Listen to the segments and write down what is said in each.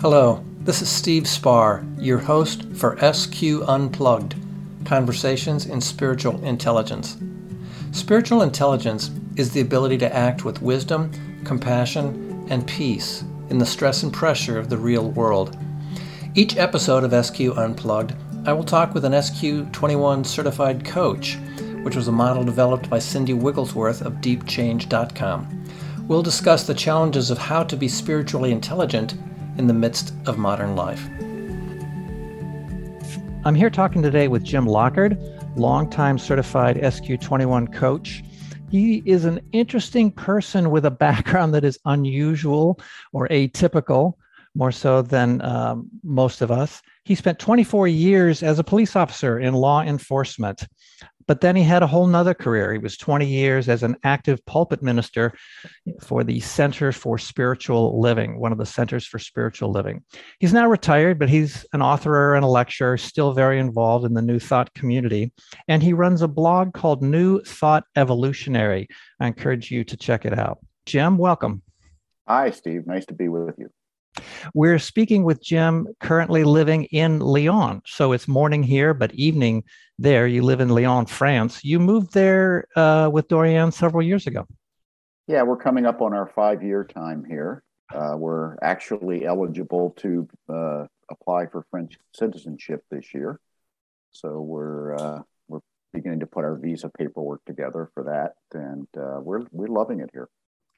Hello, this is Steve Spar, your host for SQ Unplugged Conversations in Spiritual Intelligence. Spiritual intelligence is the ability to act with wisdom, compassion, and peace in the stress and pressure of the real world. Each episode of SQ Unplugged, I will talk with an SQ 21 certified coach, which was a model developed by Cindy Wigglesworth of DeepChange.com. We'll discuss the challenges of how to be spiritually intelligent in the midst of modern life. I'm here talking today with Jim Lockard, longtime certified SQ21 coach. He is an interesting person with a background that is unusual or atypical, more so than um, most of us. He spent 24 years as a police officer in law enforcement. But then he had a whole nother career. He was 20 years as an active pulpit minister for the Center for Spiritual Living, one of the centers for spiritual living. He's now retired, but he's an author and a lecturer, still very involved in the New Thought community. And he runs a blog called New Thought Evolutionary. I encourage you to check it out. Jim, welcome. Hi, Steve. Nice to be with you. We're speaking with Jim, currently living in Lyon. So it's morning here, but evening there. You live in Lyon, France. You moved there uh, with Dorian several years ago. Yeah, we're coming up on our five year time here. Uh, we're actually eligible to uh, apply for French citizenship this year. So we're uh, we're beginning to put our visa paperwork together for that, and uh, we're we're loving it here.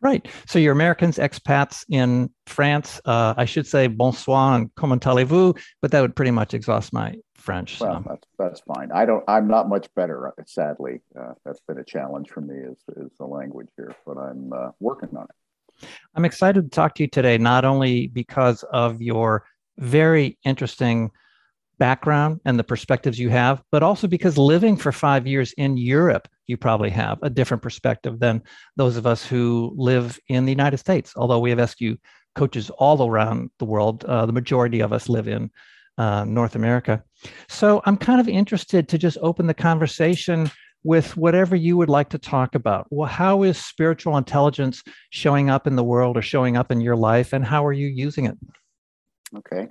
Right. So you're Americans, expats in France. Uh, I should say bonsoir and comment allez-vous, but that would pretty much exhaust my French. So. Well, that's, that's fine. I don't. I'm not much better, uh, sadly. Uh, that's been a challenge for me is is the language here, but I'm uh, working on it. I'm excited to talk to you today, not only because of your very interesting background and the perspectives you have, but also because living for five years in Europe, you probably have a different perspective than those of us who live in the United States. Although we have SQ coaches all around the world, uh, the majority of us live in uh, North America. So I'm kind of interested to just open the conversation with whatever you would like to talk about. Well, how is spiritual intelligence showing up in the world or showing up in your life, and how are you using it? Okay.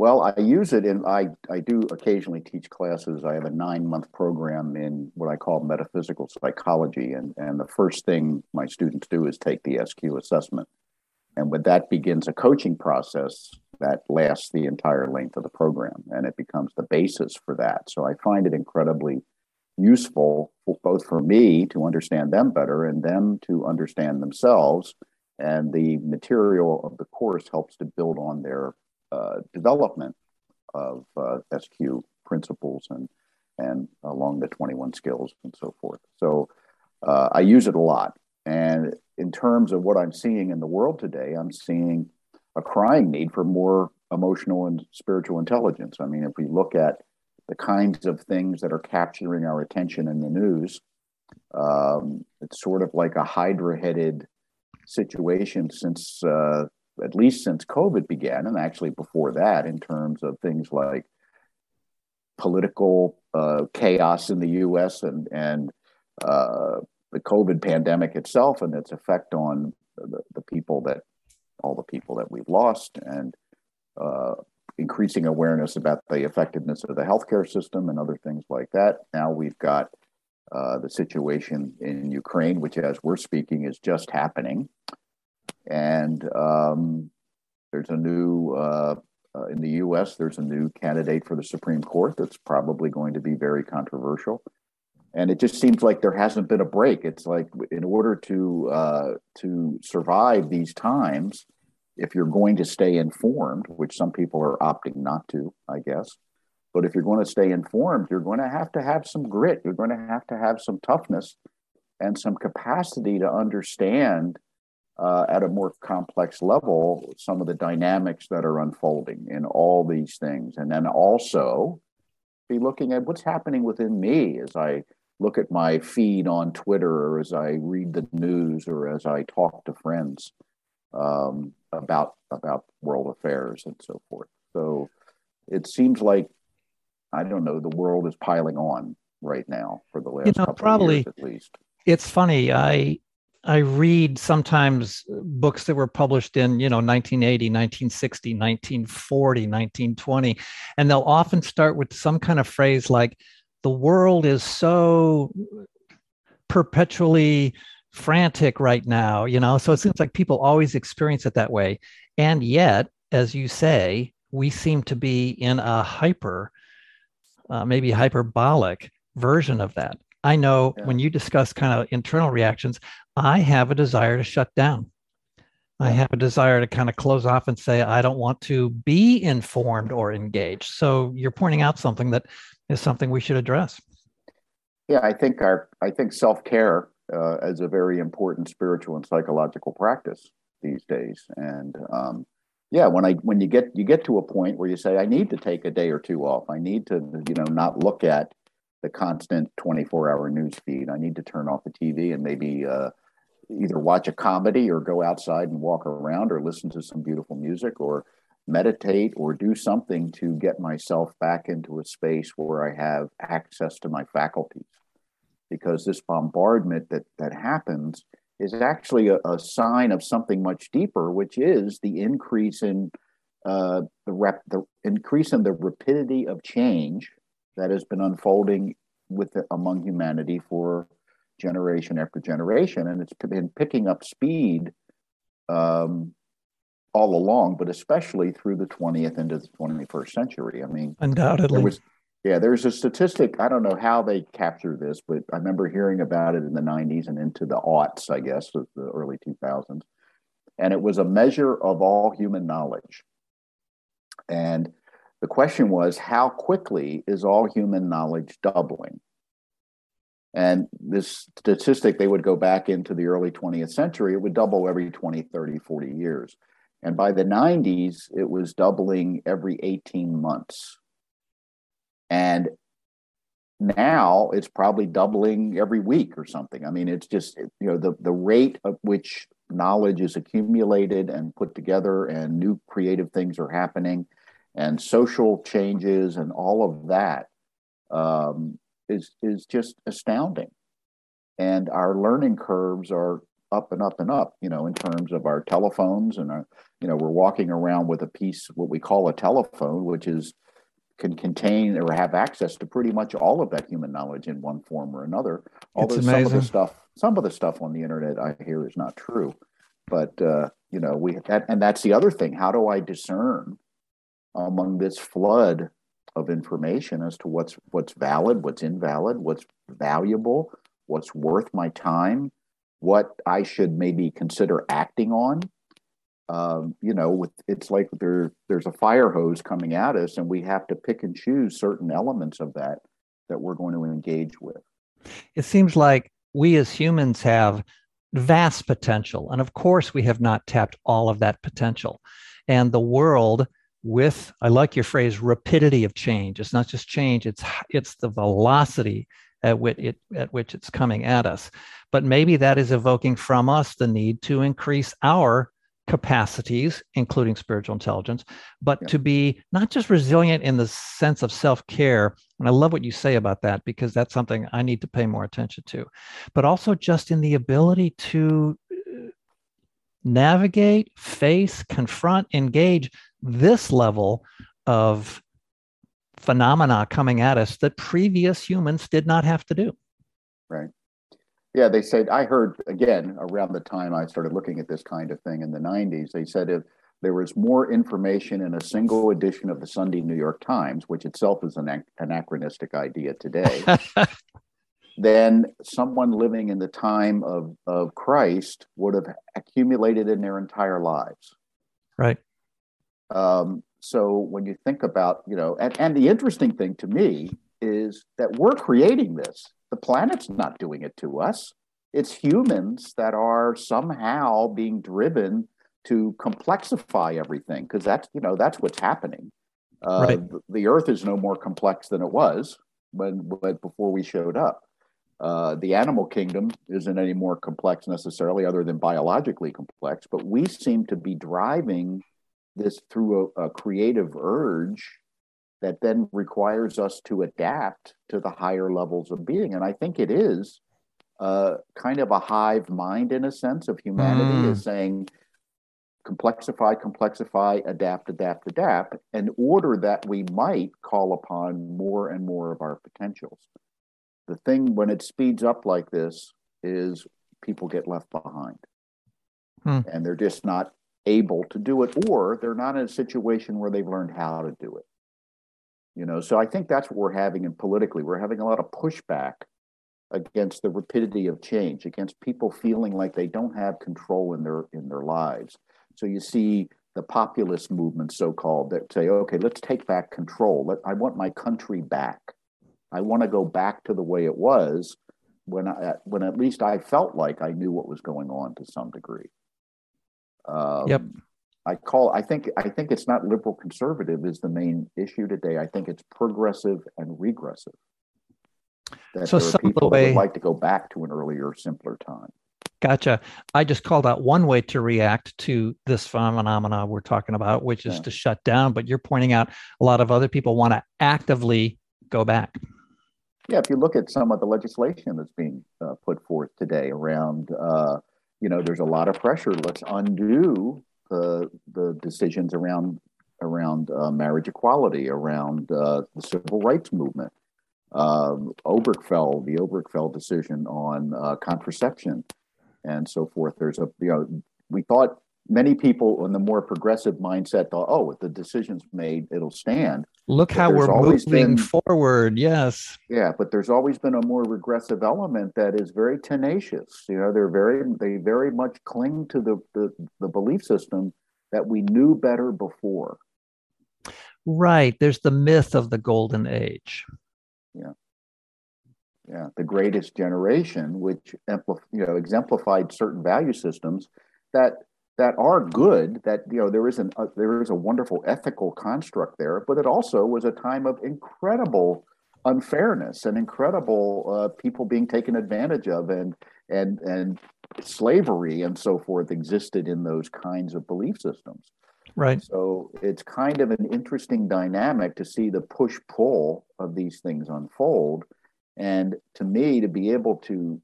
Well, I use it and I I do occasionally teach classes. I have a nine month program in what I call metaphysical psychology, and and the first thing my students do is take the SQ assessment, and with that begins a coaching process that lasts the entire length of the program, and it becomes the basis for that. So I find it incredibly useful both for me to understand them better and them to understand themselves. And the material of the course helps to build on their development of uh, SQ principles and and along the 21 skills and so forth. So uh, I use it a lot. And in terms of what I'm seeing in the world today, I'm seeing a crying need for more emotional and spiritual intelligence. I mean, if we look at the kinds of things that are capturing our attention in the news, um, it's sort of like a hydra headed situation since uh, at least since COVID began, and actually before that, in terms of things like political uh, chaos in the U.S. and and uh, the COVID pandemic itself and its effect on the, the, people that all the people that we've lost, and uh, increasing awareness about the effectiveness of the healthcare system and other things like that. Now we've got uh, the situation in Ukraine, which, as we're speaking, is just happening. And um, there's a new, uh, uh, in the US, there's a new candidate for the Supreme Court that's probably going to be very controversial. And it just seems like there hasn't been a break. It's like in order to uh, to survive these times, if you're going to stay informed, which some people are opting not to, I guess, but if you're going to stay informed, you're going to have to have some grit. You're going to have to have some toughness and some capacity to understand uh, at a more complex level some of the dynamics that are unfolding in all these things. And then also be looking at what's happening within me as I look at my feed on Twitter or as I read the news or as I talk to friends um, about about world affairs and so forth. So it seems like I don't know the world is piling on right now for the last you know, couple probably, of years at least. It's funny. I I read sometimes books that were published in, you know, 1980, 1960, 1940, 1920, and they'll often start with some kind of phrase like, the world is so perpetually frantic right now, you know? So it seems like people always experience it that way. And yet, as you say, we seem to be in a hyper, uh, maybe hyperbolic version of that. I know yeah. when you discuss kind of internal reactions, I have a desire to shut down. I have a desire to kind of close off and say, I don't want to be informed or engaged. So you're pointing out something that is something we should address. Yeah, I think our I think self care uh, is a very important spiritual and psychological practice these days. And um, yeah, when I when you get you get to a point where you say, I need to take a day or two off. I need to you know not look at the constant 24 hour news feed. I need to turn off the TV and maybe uh, either watch a comedy or go outside and walk around or listen to some beautiful music or meditate or do something to get myself back into a space where I have access to my faculties. Because this bombardment that, that happens is actually a, a sign of something much deeper, which is the increase in uh, the, rep, the increase in the rapidity of change that has been unfolding with among humanity for generation after generation, and it's been picking up speed um, all along, but especially through the 20th into the 21st century. I mean, undoubtedly, there was, yeah, there's a statistic. I don't know how they capture this, but I remember hearing about it in the 90s and into the aughts, I guess, of the early 2000s, and it was a measure of all human knowledge, and the question was, how quickly is all human knowledge doubling? And this statistic, they would go back into the early 20th century, it would double every 20, 30, 40 years. And by the 90s, it was doubling every 18 months. And now it's probably doubling every week or something. I mean, it's just, you know, the, the rate at which knowledge is accumulated and put together and new creative things are happening and social changes and all of that um, is is just astounding. And our learning curves are up and up and up, you know, in terms of our telephones and our, you know, we're walking around with a piece, what we call a telephone, which is can contain or have access to pretty much all of that human knowledge in one form or another. Although some of the stuff, some of the stuff on the internet I hear is not true, but uh, you know, we that and that's the other thing. How do I discern among this flood of information as to what's what's valid, what's invalid, what's valuable, what's worth my time, what I should maybe consider acting on. Um, you know, with, it's like there there's a fire hose coming at us, and we have to pick and choose certain elements of that that we're going to engage with. It seems like we as humans have vast potential, and of course, we have not tapped all of that potential. And the world with i like your phrase rapidity of change it's not just change it's it's the velocity at which it at which it's coming at us but maybe that is evoking from us the need to increase our capacities including spiritual intelligence but yeah. to be not just resilient in the sense of self-care and i love what you say about that because that's something i need to pay more attention to but also just in the ability to navigate face confront engage this level of phenomena coming at us that previous humans did not have to do. Right. Yeah, they said, I heard again around the time I started looking at this kind of thing in the 90s, they said if there was more information in a single edition of the Sunday New York Times, which itself is an anachronistic idea today, then someone living in the time of, of Christ would have accumulated in their entire lives. Right. Um, so when you think about, you know, and, and the interesting thing to me is that we're creating this. The planet's not doing it to us. It's humans that are somehow being driven to complexify everything because that's you know that's what's happening. Uh, right. The Earth is no more complex than it was when, when before we showed up. Uh, the animal kingdom isn't any more complex necessarily, other than biologically complex. But we seem to be driving this through a, a creative urge that then requires us to adapt to the higher levels of being. And I think it is uh, kind of a hive mind in a sense of humanity mm. is saying complexify, complexify, adapt, adapt, adapt, in order that we might call upon more and more of our potentials. The thing when it speeds up like this is people get left behind. Hmm. And they're just not able to do it, or they're not in a situation where they've learned how to do it. You know, so I think that's what we're having in politically. We're having a lot of pushback against the rapidity of change, against people feeling like they don't have control in their in their lives. So you see the populist movement, so called, that say, okay, let's take back control. Let, I want my country back. I want to go back to the way it was when I, when at least I felt like I knew what was going on to some degree. Um, yep. I call. I think. I think it's not liberal conservative is the main issue today. I think it's progressive and regressive. That so there are people way, that would like to go back to an earlier, simpler time. Gotcha. I just called out one way to react to this phenomena we're talking about, which is yeah. to shut down. But you're pointing out a lot of other people want to actively go back. Yeah, if you look at some of the legislation that's being uh, put forth today around, uh, you know, there's a lot of pressure. Let's undo the the decisions around around uh, marriage equality, around uh, the civil rights movement, um, Obergefell, the Obergefell decision on uh, contraception and so forth. There's a, you know, we thought many people in the more progressive mindset thought, oh, if the decision's made, it'll stand. Look but how we're moving been, forward. Yes. Yeah, but there's always been a more regressive element that is very tenacious. You know, they're very, they very much cling to the, the, the belief system that we knew better before. Right. There's the myth of the golden age. Yeah yeah, the greatest generation, which you know exemplified certain value systems that that are good. That you know there is an uh, there is a wonderful ethical construct there, but it also was a time of incredible unfairness and incredible uh, people being taken advantage of, and and and slavery and so forth existed in those kinds of belief systems. Right. So it's kind of an interesting dynamic to see the push pull of these things unfold and to me, to be able to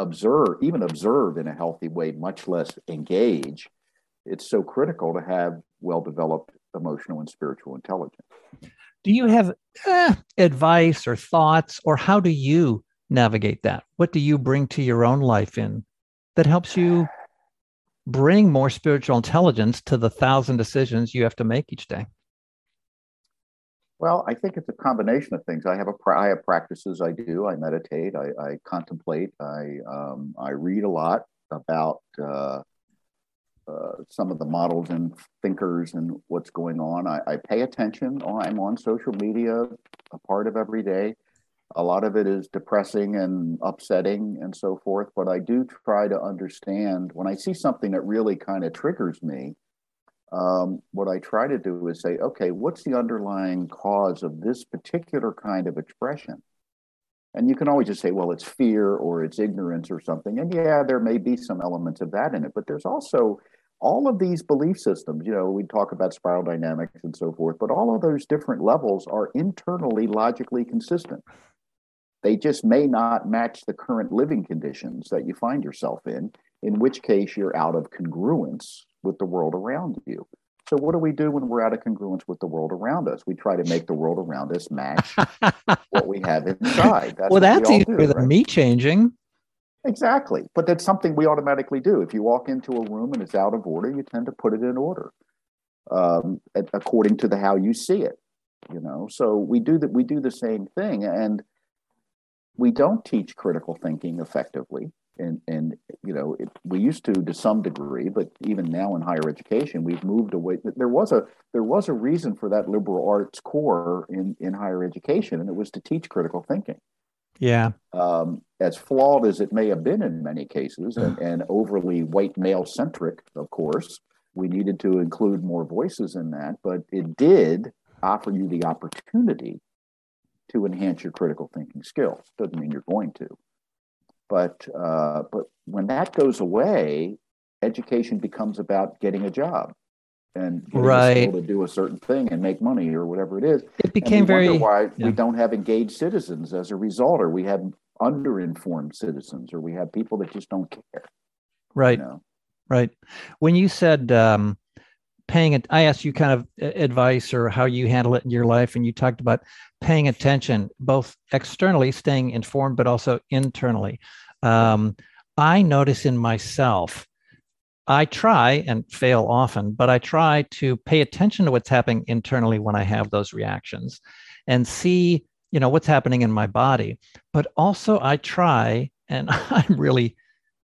observe, even observe in a healthy way, much less engage, it's so critical to have well developed emotional and spiritual intelligence. Do you have eh, advice or thoughts, or how do you navigate that? What do you bring to your own life in that helps you bring more spiritual intelligence to the thousand decisions you have to make each day? Well, I think it's a combination of things. I have a I have practices I do. I meditate. I, I contemplate. I um, I read a lot about uh, uh, some of the models and thinkers and what's going on. I, I pay attention. I'm on social media a part of every day. A lot of it is depressing and upsetting and so forth. But I do try to understand when I see something that really kind of triggers me um, what I try to do is say, okay, what's the underlying cause of this particular kind of expression? And you can always just say, well, it's fear or it's ignorance or something. And yeah, there may be some elements of that in it, but there's also all of these belief systems. You know, we talk about spiral dynamics and so forth, but all of those different levels are internally logically consistent. They just may not match the current living conditions that you find yourself in, in which case you're out of congruence with the world around you. So what do we do when we're out of congruence with the world around us? We try to make the world around us match what we have inside. That's well, that's we easier do, than right? me changing. Exactly. But that's something we automatically do. If you walk into a room and it's out of order, you tend to put it in order um, according to the how you see it. You know, so we do that. We do the same thing, and we don't teach critical thinking effectively and and you know it, we used to to some degree but even now in higher education we've moved away there was a there was a reason for that liberal arts core in in higher education and it was to teach critical thinking. Yeah. Um, as flawed as it may have been in many cases and, and overly white male centric of course we needed to include more voices in that but it did offer you the opportunity to enhance your critical thinking skills. Doesn't mean you're going to but uh, but when that goes away, education becomes about getting a job and right. to do a certain thing and make money or whatever it is. It became very why yeah. we don't have engaged citizens as a result, or we have underinformed citizens or we have people that just don't care. Right. You know? Right. When you said um, paying it, I asked you kind of advice or how you handle it in your life, and you talked about paying attention, both externally, staying informed, but also internally. Um, I notice in myself, I try and fail often, but I try to pay attention to what's happening internally when I have those reactions and see, you know, what's happening in my body. But also I try, and I'm really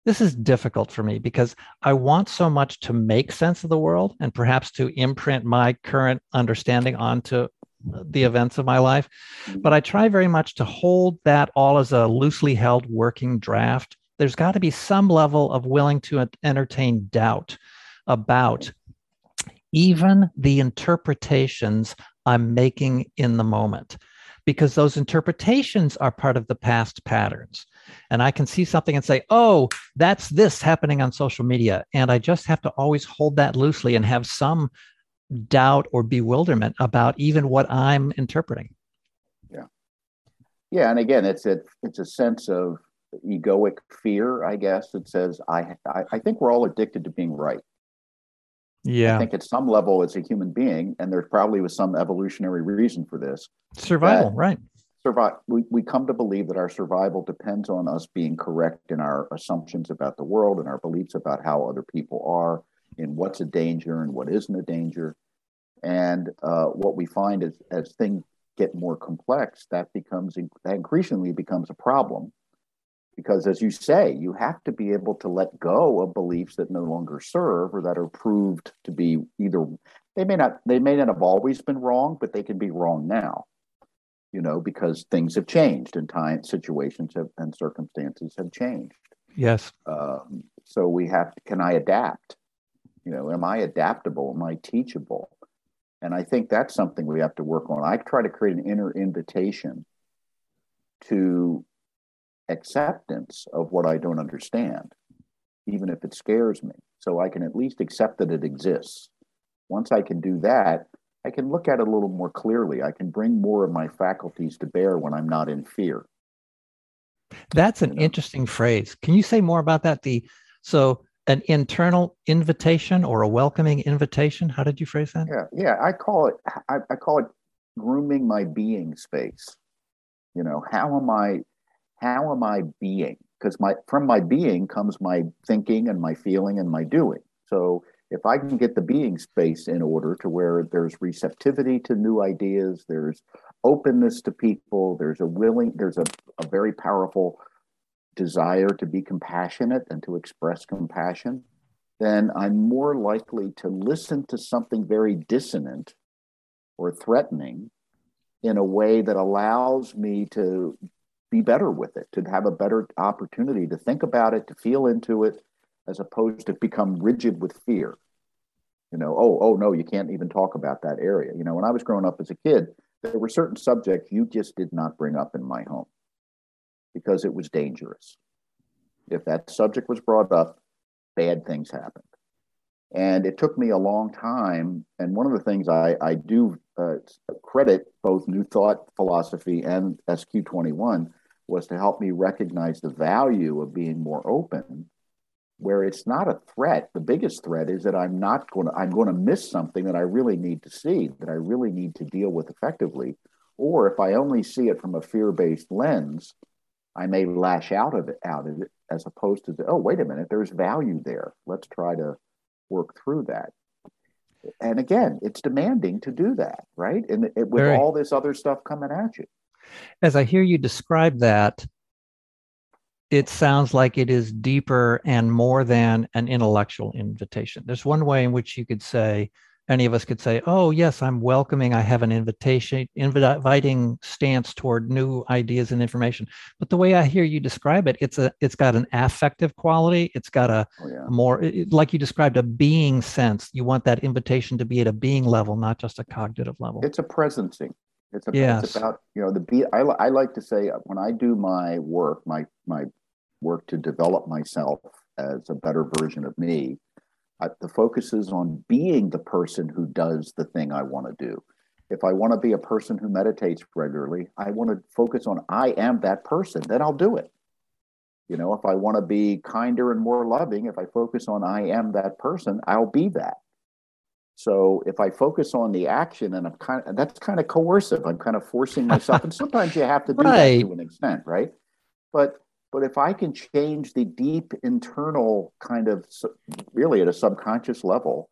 this is difficult for me because I want so much to make sense of the world and perhaps to imprint my current understanding onto the events of my life. Mm-hmm. But I try very much to hold that all as a loosely held working draft. There's got to be some level of willing to entertain doubt about even the interpretations I'm making in the moment, because those interpretations are part of the past patterns and I can see something and say, oh, that's this happening on social media. And I just have to always hold that loosely and have some doubt or bewilderment about even what I'm interpreting. Yeah. Yeah. And again, it's a, it's a sense of egoic fear, I guess. It says, I, I, I think we're all addicted to being right. Yeah. I think at some level, as a human being, and there's probably was some evolutionary reason for this. Survival, right survive we, we come to believe that our survival depends on us being correct in our assumptions about the world and our beliefs about how other people are in what's a danger and what isn't a danger. And uh, what we find is as things get more complex that becomes that increasingly becomes a problem. Because as you say you have to be able to let go of beliefs that no longer serve or that are proved to be either they may not they may not have always been wrong but they can be wrong now you know, because things have changed and time situations have, and circumstances have changed. Yes. Um, so we have to, can I adapt? You know, am I adaptable? Am I teachable? And I think that's something we have to work on. I try to create an inner invitation to acceptance of what I don't understand, even if it scares me. So I can at least accept that it exists. Once I can do that, I can look at it a little more clearly. I can bring more of my faculties to bear when I'm not in fear. That's an you know? interesting phrase. Can you say more about that? The so an internal invitation or a welcoming invitation. How did you phrase that? Yeah, yeah. I call it. I, I call it grooming my being space. You know, how am I? How am I being? Because my from my being comes my thinking and my feeling and my doing. So if I can get the being space in order to where there's receptivity to new ideas, there's openness to people, there's a willing, there's a, a very powerful desire to be compassionate and to express compassion, then I'm more likely to listen to something very dissonant or threatening in a way that allows me to be better with it, to have a better opportunity to think about it, to feel into it, as opposed to become rigid with fear. You know, oh, oh no, you can't even talk about that area. You know, when I was growing up as a kid, there were certain subjects you just did not bring up in my home because it was dangerous. If that subject was brought up, bad things happened. And it took me a long time. And one of the things I, I do uh, credit both New Thought philosophy and SQ21 was to help me recognize the value of being more open where it's not a threat. The biggest threat is that I'm not going to, I'm going to miss something that I really need to see, that I really need to deal with effectively. Or if I only see it from a fear based lens, I may lash out of it, out of it, as opposed to, the, oh, wait a minute, there's value there. Let's try to work through that. And again, it's demanding to do that, right? And it, with Very. all this other stuff coming at you. As I hear you describe that, it sounds like it is deeper and more than an intellectual invitation. There's one way in which you could say, any of us could say, "Oh, yes, I'm welcoming. I have an invitation, inviting stance toward new ideas and information." But the way I hear you describe it, it's a, it's got an affective quality. It's got a oh, yeah. more, it, like you described, a being sense. You want that invitation to be at a being level, not just a cognitive level. It's a presencing. It's, a, yes. it's about you know the be. I, I like to say uh, when I do my work, my my work to develop myself as a better version of me. I, the focus is on being the person who does the thing I want to do. If I want to be a person who meditates regularly, I want to focus on I am that person, then I'll do it. You know, if I want to be kinder and more loving, if I focus on I am that person, I'll be that. So if I focus on the action and I'm kind of that's kind of coercive. I'm kind of forcing myself. and sometimes you have to do right. that to an extent, right? But but if I can change the deep internal kind of really at a subconscious level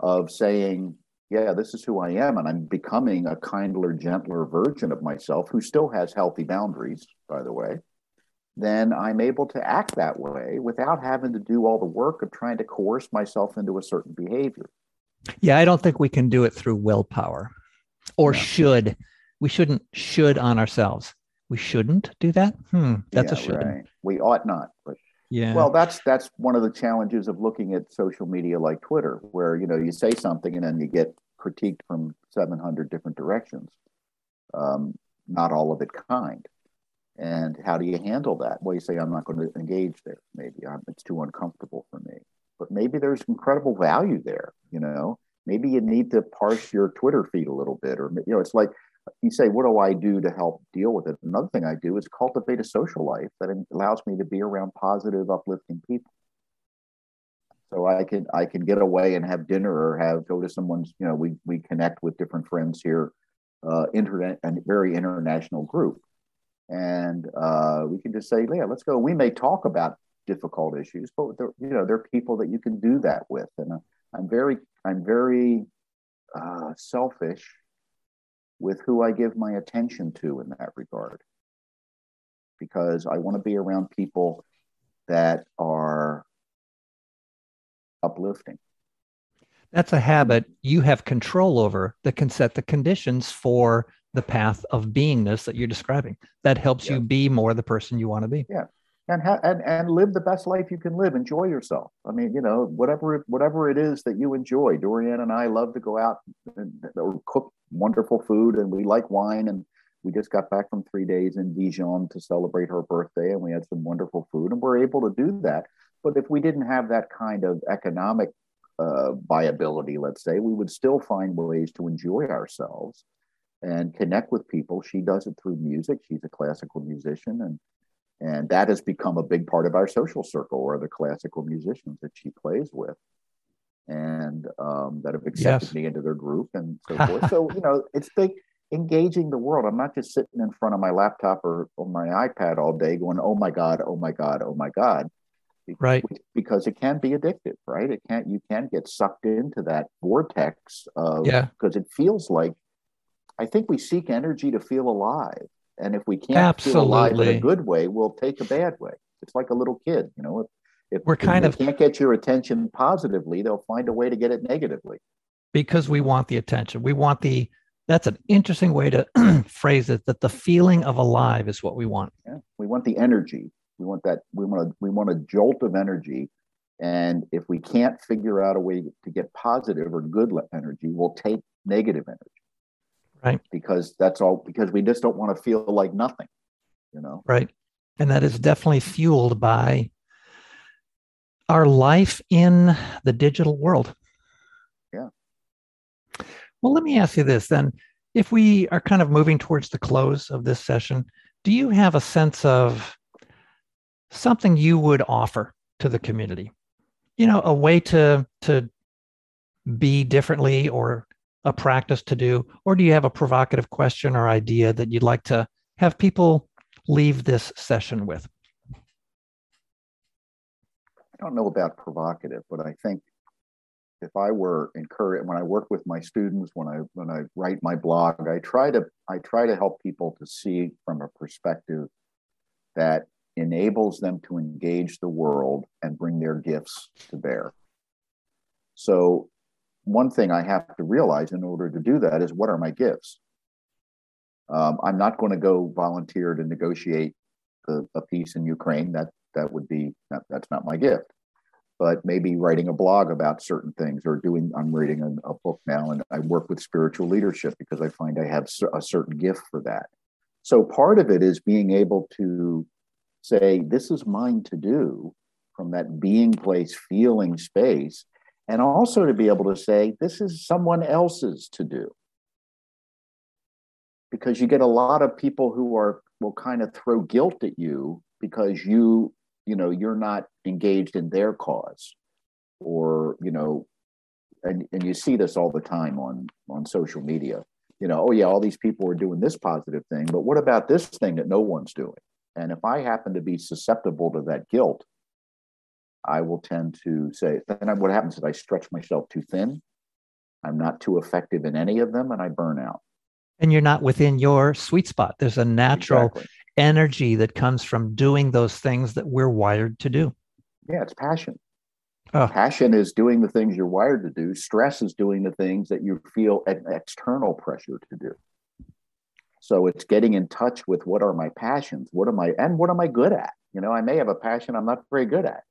of saying, yeah, this is who I am, and I'm becoming a kindler, gentler version of myself who still has healthy boundaries, by the way, then I'm able to act that way without having to do all the work of trying to coerce myself into a certain behavior. Yeah, I don't think we can do it through willpower or no. should. We shouldn't should on ourselves. We shouldn't do that. Hmm, that's yeah, a should. Right. We ought not. But yeah. Well, that's that's one of the challenges of looking at social media like Twitter, where you know you say something and then you get critiqued from 700 different directions. Um, not all of it kind. And how do you handle that? Well, you say, I'm not going to engage there. Maybe I'm, it's too uncomfortable for me. But maybe there's incredible value there. You know, maybe you need to parse your Twitter feed a little bit, or you know, it's like you say, what do I do to help deal with it? Another thing I do is cultivate a social life that allows me to be around positive, uplifting people. So I can I can get away and have dinner or have go to someone's. You know, we we connect with different friends here, uh, internet and very international group and uh, we can just say, yeah, let's go. We may talk about difficult issues, but there, you know, there are people that you can do that with, and I'm very, I'm very uh, selfish with who I give my attention to in that regard, because I want to be around people that are uplifting. That's a habit you have control over that can set the conditions for the path of beingness that you're describing. That helps yeah. you be more the person you want to be. Yeah. And, ha- and and live the best life you can live. Enjoy yourself. I mean, you know, whatever whatever it is that you enjoy. Dorian and I love to go out and, or cook wonderful food, and we like wine. And we just got back from three days in Dijon to celebrate her birthday, and we had some wonderful food, and we're able to do that. But if we didn't have that kind of economic uh, viability, let's say, we would still find ways to enjoy ourselves and connect with people. She does it through music. She's a classical musician, and and that has become a big part of our social circle, or the classical musicians that she plays with, and um, that have accepted yes. me into their group and so forth. so you know, it's big engaging the world. I'm not just sitting in front of my laptop or on my iPad all day going, "Oh my god, oh my god, oh my god." Right. Because it can be addictive, right? It can't you can get sucked into that vortex of yeah. because it feels like I think we seek energy to feel alive. And if we can't Absolutely. feel alive in a good way, we'll take a bad way. It's like a little kid, you know. If, if we're kind if of can't get your attention positively, they'll find a way to get it negatively. Because we want the attention. We want the that's an interesting way to phrase it that the feeling of alive is what we want. Yeah. We want the energy. We want that we want a we want a jolt of energy. And if we can't figure out a way to get positive or good energy, we'll take negative energy right. Because that's all because we just don't want to feel like nothing you know? Right. And that is definitely fueled by our life in the digital world. Yeah. Well let me ask you this then. If we are kind of moving towards the close of this session do you have a sense of something you would offer to the community? You know a way to to be differently or a practice to do? Or do you have a provocative question or idea that you'd like to have people leave this session with? I don't know about provocative, but I think if I were encouraged when I work with my students, when I when I write my blog, I try to I try to help people to see from a perspective that enables them to engage the world and bring their gifts to bear. So one thing I have to realize in order to do that is what are my gifts? Um, I'm not going to go volunteer to negotiate the, a peace in Ukraine. That that would be that, that's not my gift. But maybe writing a blog about certain things, or doing. I'm reading a, a book now, and I work with spiritual leadership because I find I have a certain gift for that. So part of it is being able to say, "This is mine to do," from that being place, feeling space, and also to be able to say, this is someone else's to do. because you get a lot of people who are will kind of throw guilt at you because you you know you're not engaged in their cause or you know and, and you see this all the time on on social media you know oh yeah all these people are doing this positive thing but what about this thing that no one's doing and if i happen to be susceptible to that guilt i will tend to say then what happens is i stretch myself too thin i'm not too effective in any of them and i burn out and you're not within your sweet spot. There's a natural exactly. energy that comes from doing those things that we're wired to do. Yeah, it's passion. Oh. Passion is doing the things you're wired to do. Stress is doing the things that you feel an external pressure to do. So it's getting in touch with what are my passions? What am I and what am I good at? You know, I may have a passion I'm not very good at.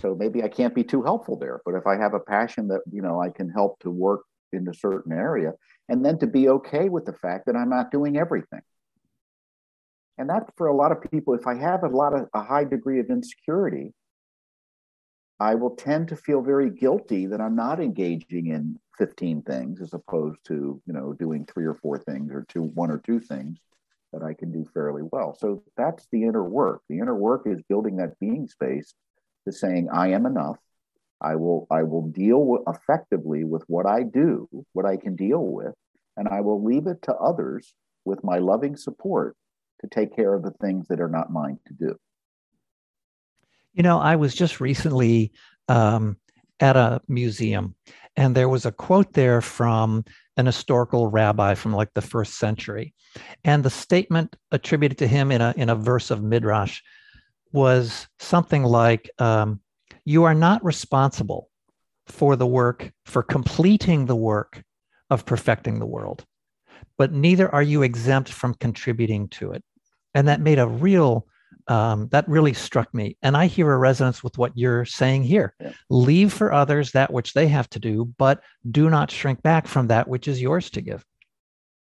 So maybe I can't be too helpful there. But if I have a passion that, you know, I can help to work in a certain area, and then to be okay with the fact that I'm not doing everything. And that for a lot of people, if I have a lot of a high degree of insecurity, I will tend to feel very guilty that I'm not engaging in 15 things as opposed to, you know, doing three or four things or two, one or two things that I can do fairly well. So that's the inner work. The inner work is building that being space to saying, I am enough. I will I will deal effectively with what I do, what I can deal with, and I will leave it to others with my loving support to take care of the things that are not mine to do. You know, I was just recently um, at a museum, and there was a quote there from an historical rabbi from like the first century, and the statement attributed to him in a in a verse of midrash was something like, um, "You are not responsible for the work for completing the work of perfecting the world, but neither are you exempt from contributing to it. And that made a real, um, that really struck me. And I hear a resonance with what you're saying here. Yeah. Leave for others that which they have to do, but do not shrink back from that which is yours to give.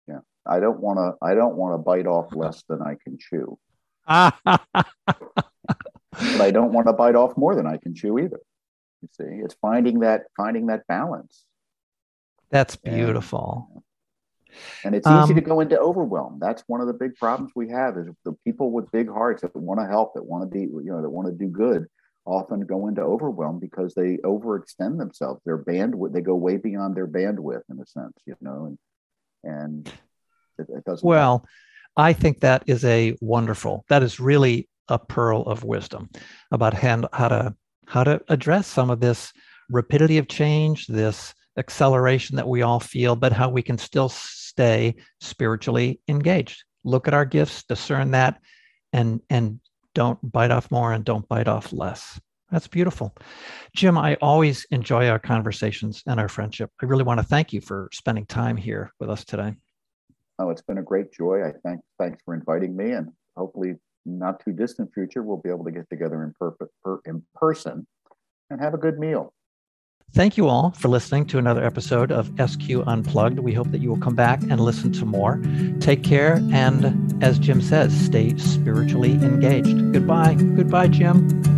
Yeah. I don't want to, I don't want to bite off less than I can chew. but I don't want to bite off more than I can chew either. You see, it's finding that, finding that balance. That's beautiful. And, and it's easy um, to go into overwhelm. That's one of the big problems we have is the people with big hearts that want to help, that want to be, you know, that want to do good often go into overwhelm because they overextend themselves. Their bandwidth, they go way beyond their bandwidth in a sense, you know, and, and it, it doesn't. Well. I think that is a wonderful, that is really a pearl of wisdom about how, how to, how to address some of this rapidity of change, this acceleration that we all feel, but how we can still stay spiritually engaged. Look at our gifts, discern that, and and don't bite off more and don't bite off less. That's beautiful. Jim, I always enjoy our conversations and our friendship. I really want to thank you for spending time here with us today. Oh, it's been a great joy. I thank thanks for inviting me and hopefully not too distant future we'll be able to get together in, per, per, in person and have a good meal. Thank you all for listening to another episode of SQ Unplugged. We hope that you will come back and listen to more. Take care, and as Jim says, stay spiritually engaged. Goodbye. Goodbye, Jim.